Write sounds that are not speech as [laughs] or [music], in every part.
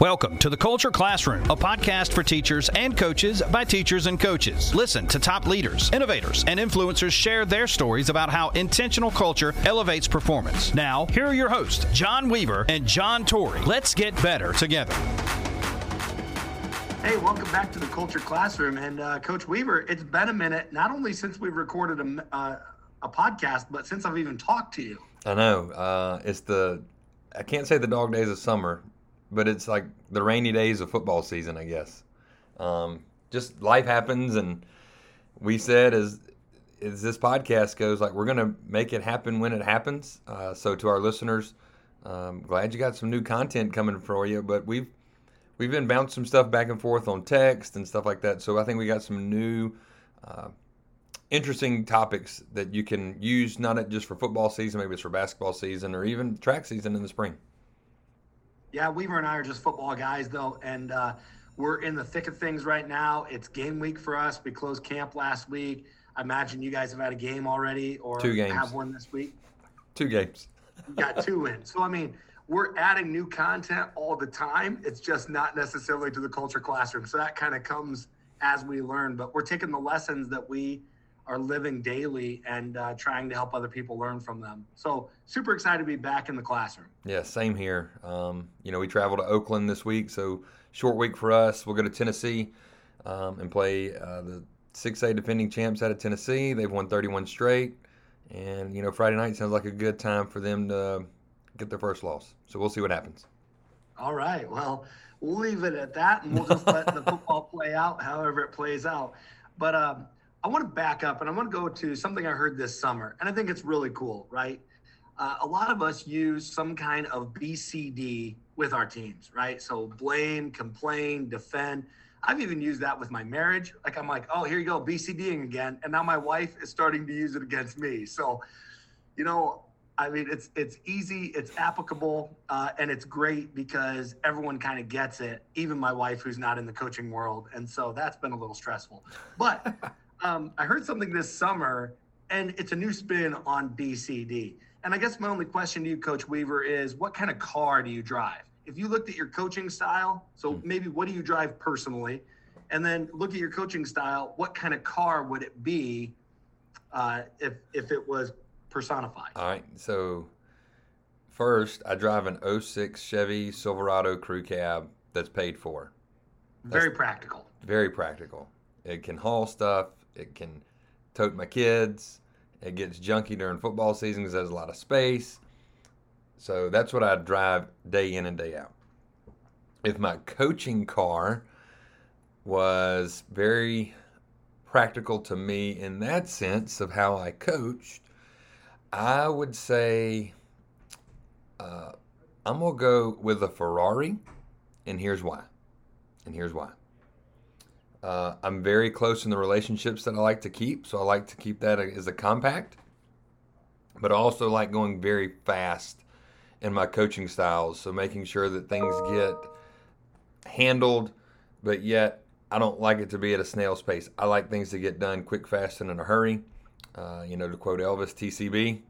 Welcome to the Culture Classroom, a podcast for teachers and coaches by teachers and coaches. Listen to top leaders, innovators, and influencers share their stories about how intentional culture elevates performance. Now, here are your hosts, John Weaver and John Torrey. Let's get better together. Hey, welcome back to the Culture Classroom. And uh, Coach Weaver, it's been a minute, not only since we've recorded a, uh, a podcast, but since I've even talked to you. I know. Uh, it's the, I can't say the dog days of summer but it's like the rainy days of football season, I guess. Um, just life happens, and we said as as this podcast goes, like we're gonna make it happen when it happens. Uh, so to our listeners, um, glad you got some new content coming for you. But we've we've been bouncing some stuff back and forth on text and stuff like that. So I think we got some new. Uh, interesting topics that you can use not just for football season, maybe it's for basketball season or even track season in the spring. Yeah, Weaver and I are just football guys, though, and uh, we're in the thick of things right now. It's game week for us. We closed camp last week. I imagine you guys have had a game already, or two games. have one this week. Two games. got two in. So I mean, we're adding new content all the time. It's just not necessarily to the culture classroom. So that kind of comes as we learn. But we're taking the lessons that we are living daily and uh, trying to help other people learn from them. So super excited to be back in the classroom. Yeah, same here. Um, you know, we travel to Oakland this week, so short week for us. We'll go to Tennessee um, and play uh, the 6A defending champs out of Tennessee. They've won 31 straight, and you know, Friday night sounds like a good time for them to get their first loss. So we'll see what happens. All right. Well, we'll leave it at that, and we'll just let the [laughs] football play out, however it plays out. But um, I want to back up and I want to go to something I heard this summer, and I think it's really cool, right? Uh, a lot of us use some kind of BCD with our teams, right? So blame, complain, defend. I've even used that with my marriage. Like I'm like, oh, here you go, BCDing again, and now my wife is starting to use it against me. So, you know, I mean, it's it's easy, it's applicable, uh, and it's great because everyone kind of gets it. Even my wife, who's not in the coaching world, and so that's been a little stressful. But [laughs] um, I heard something this summer, and it's a new spin on BCD. And I guess my only question to you, Coach Weaver, is what kind of car do you drive? If you looked at your coaching style, so hmm. maybe what do you drive personally? And then look at your coaching style, what kind of car would it be uh, if, if it was personified? All right. So, first, I drive an 06 Chevy Silverado crew cab that's paid for. That's very practical. Very practical. It can haul stuff. It can tote my kids. It gets junky during football season because there's a lot of space. So that's what I drive day in and day out. If my coaching car was very practical to me in that sense of how I coached, I would say uh, I'm going to go with a Ferrari, and here's why. And here's why. Uh, I'm very close in the relationships that I like to keep, so I like to keep that as a compact. But I also like going very fast in my coaching styles, so making sure that things get handled, but yet I don't like it to be at a snail's pace. I like things to get done quick, fast, and in a hurry. Uh, you know, to quote Elvis, TCB,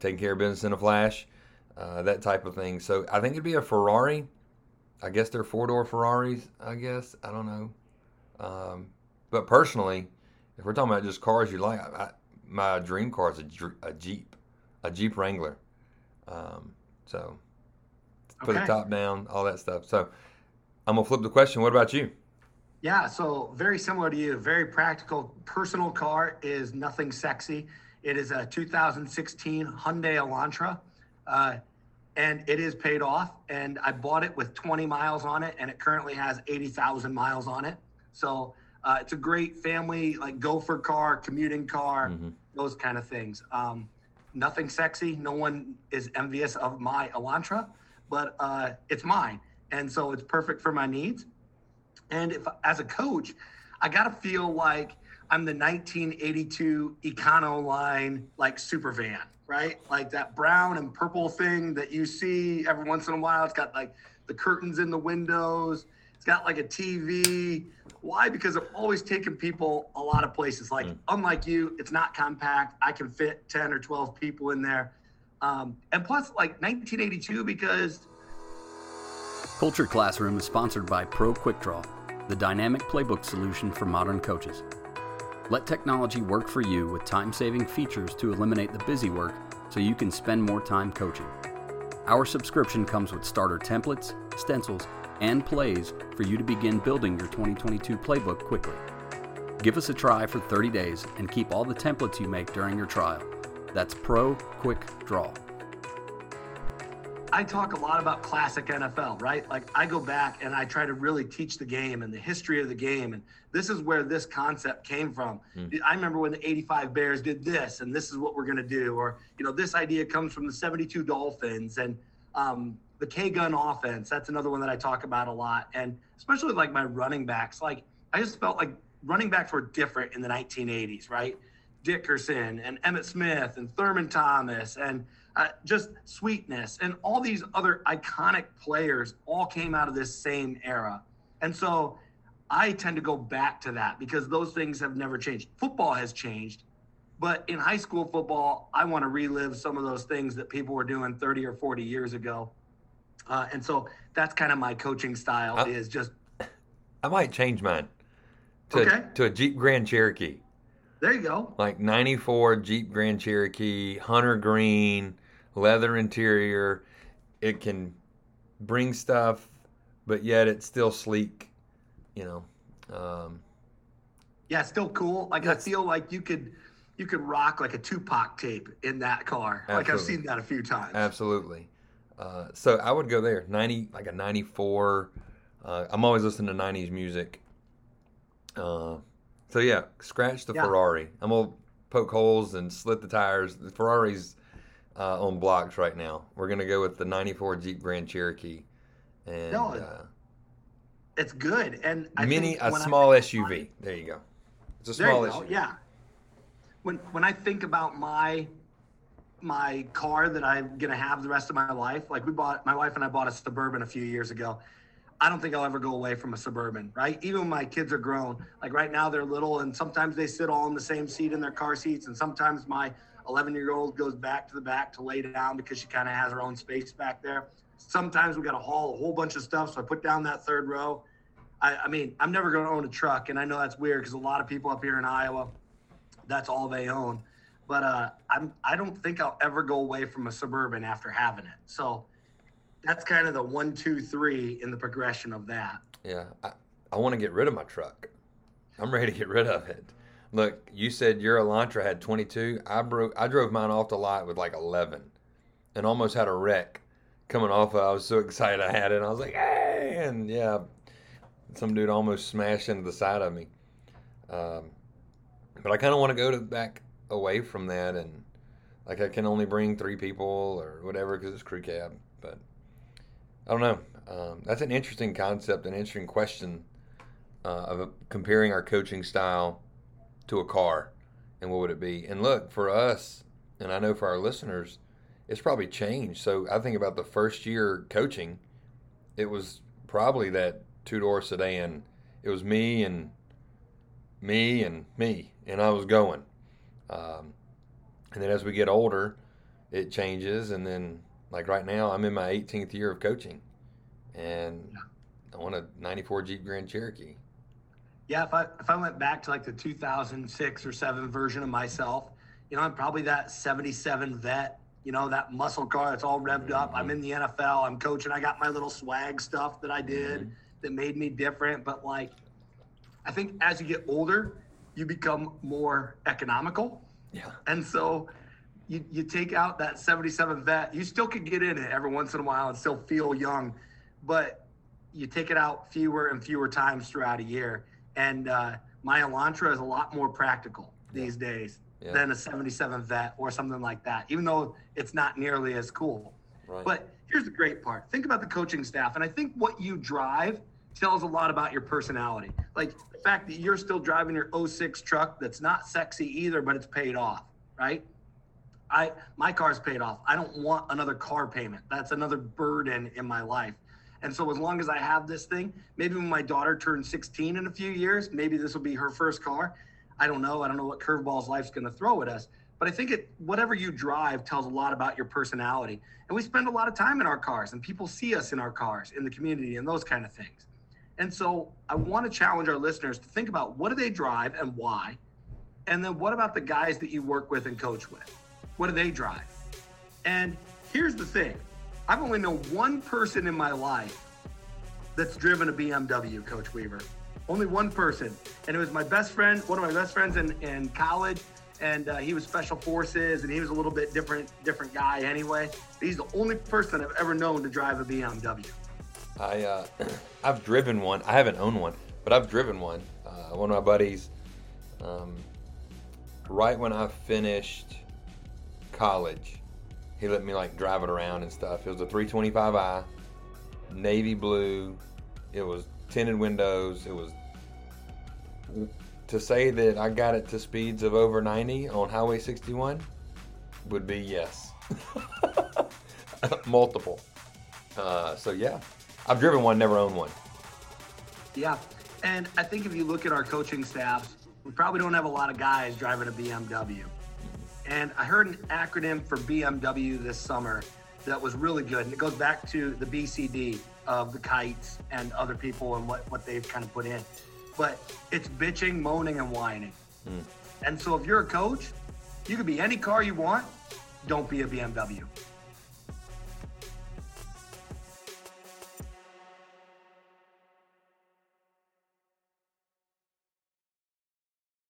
taking care of business in a flash, uh, that type of thing. So I think it'd be a Ferrari. I guess they're four door Ferraris. I guess I don't know. Um, but personally, if we're talking about just cars you like, I, my dream car is a, a, Jeep, a Jeep Wrangler. Um, so put okay. the top down, all that stuff. So I'm gonna flip the question. What about you? Yeah, so very similar to you. Very practical. Personal car is nothing sexy. It is a 2016 Hyundai Elantra. Uh, and it is paid off. And I bought it with 20 miles on it, and it currently has 80,000 miles on it. So uh, it's a great family, like gopher car, commuting car, mm-hmm. those kind of things. Um, nothing sexy. No one is envious of my Elantra, but uh, it's mine. And so it's perfect for my needs. And if as a coach, I got to feel like I'm the 1982 Econoline like super van, right? Like that brown and purple thing that you see every once in a while. It's got like the curtains in the windows it's got like a TV. Why? Because I'm always taking people a lot of places. Like, mm. unlike you, it's not compact. I can fit 10 or 12 people in there. Um, and plus, like 1982, because Culture Classroom is sponsored by Pro Quick Draw, the dynamic playbook solution for modern coaches. Let technology work for you with time saving features to eliminate the busy work so you can spend more time coaching. Our subscription comes with starter templates, stencils, and plays for you to begin building your 2022 playbook quickly. Give us a try for 30 days and keep all the templates you make during your trial. That's Pro Quick Draw. I talk a lot about classic NFL, right? Like I go back and I try to really teach the game and the history of the game. And this is where this concept came from. Mm. I remember when the 85 Bears did this, and this is what we're going to do. Or, you know, this idea comes from the 72 Dolphins and um, the K gun offense. That's another one that I talk about a lot. And especially like my running backs, like I just felt like running backs were different in the 1980s, right? Dickerson and Emmitt Smith and Thurman Thomas and uh, just sweetness, and all these other iconic players all came out of this same era. And so I tend to go back to that because those things have never changed. Football has changed, but in high school football, I want to relive some of those things that people were doing 30 or 40 years ago. Uh, and so that's kind of my coaching style I, is just. I might change mine to, okay. to a Jeep Grand Cherokee. There you go. Like 94 Jeep Grand Cherokee, Hunter Green, leather interior. It can bring stuff, but yet it's still sleek. You know. Um, yeah, still cool. Like I feel like you could you could rock like a Tupac tape in that car. Absolutely. Like I've seen that a few times. Absolutely. Uh, so I would go there. Ninety, like a ninety-four. Uh, I'm always listening to '90s music. Uh, so yeah, scratch the yeah. Ferrari. I'm gonna poke holes and slit the tires. The Ferrari's uh, on blocks right now. We're gonna go with the '94 Jeep Grand Cherokee, and no, uh, it's good. And I mini a small SUV. There you go. It's a small SUV. Yeah. When when I think about my my car that I'm gonna have the rest of my life, like we bought my wife and I bought a suburban a few years ago. I don't think I'll ever go away from a suburban, right? Even when my kids are grown, like right now they're little and sometimes they sit all in the same seat in their car seats, and sometimes my 11 year old goes back to the back to lay down because she kind of has her own space back there. Sometimes we got to haul a whole bunch of stuff. So I put down that third row. I, I mean, I'm never going to own a truck. And I know that's weird because a lot of people up here in Iowa, that's all they own. But uh, I'm, I don't think I'll ever go away from a Suburban after having it. So that's kind of the one, two, three in the progression of that. Yeah. I, I want to get rid of my truck. I'm ready to get rid of it. Look, you said your Elantra had 22. I broke. I drove mine off the lot with like 11, and almost had a wreck coming off. Of, I was so excited I had it. And I was like, hey, and yeah, some dude almost smashed into the side of me. Um, but I kind of want to go to back away from that, and like I can only bring three people or whatever because it's crew cab. But I don't know. Um, that's an interesting concept, an interesting question uh, of comparing our coaching style to a car and what would it be? And look, for us, and I know for our listeners, it's probably changed. So I think about the first year coaching, it was probably that two door sedan. It was me and me and me, and I was going. Um, and then as we get older, it changes. And then, like right now, I'm in my 18th year of coaching, and I want a '94 Jeep Grand Cherokee. Yeah, if I if I went back to like the 2006 or seven version of myself, you know, I'm probably that 77 Vette. You know, that muscle car that's all revved up. I'm in the NFL. I'm coaching. I got my little swag stuff that I did mm-hmm. that made me different. But like, I think as you get older, you become more economical. Yeah. And so you, you take out that 77 Vette, you still could get in it every once in a while and still feel young, but you take it out fewer and fewer times throughout a year. And uh, my Elantra is a lot more practical these yeah. days yeah. than a 77 Vette or something like that, even though it's not nearly as cool. Right. But here's the great part think about the coaching staff. And I think what you drive tells a lot about your personality. Like the fact that you're still driving your 06 truck that's not sexy either, but it's paid off, right? I my car's paid off. I don't want another car payment. That's another burden in my life. And so as long as I have this thing, maybe when my daughter turns 16 in a few years, maybe this will be her first car. I don't know. I don't know what curveballs life's going to throw at us. but I think it whatever you drive tells a lot about your personality. And we spend a lot of time in our cars, and people see us in our cars in the community and those kind of things. And so I want to challenge our listeners to think about what do they drive and why, and then what about the guys that you work with and coach with? What do they drive? And here's the thing: I've only known one person in my life that's driven a BMW, Coach Weaver. Only one person, and it was my best friend, one of my best friends in, in college and uh, he was special forces and he was a little bit different different guy anyway he's the only person i've ever known to drive a bmw I uh, [clears throat] I've driven one. I haven't owned one, but I've driven one. Uh, one of my buddies, um, right when I finished college, he let me like drive it around and stuff. It was a 325i, navy blue. It was tinted windows. It was to say that I got it to speeds of over 90 on Highway 61 would be yes. [laughs] Multiple. Uh, so yeah, I've driven one, never owned one. Yeah. And I think if you look at our coaching staffs, we probably don't have a lot of guys driving a BMW. And I heard an acronym for BMW this summer that was really good. And it goes back to the BCD of the kites and other people and what, what they've kind of put in. But it's bitching, moaning, and whining. Mm. And so if you're a coach, you could be any car you want. Don't be a BMW.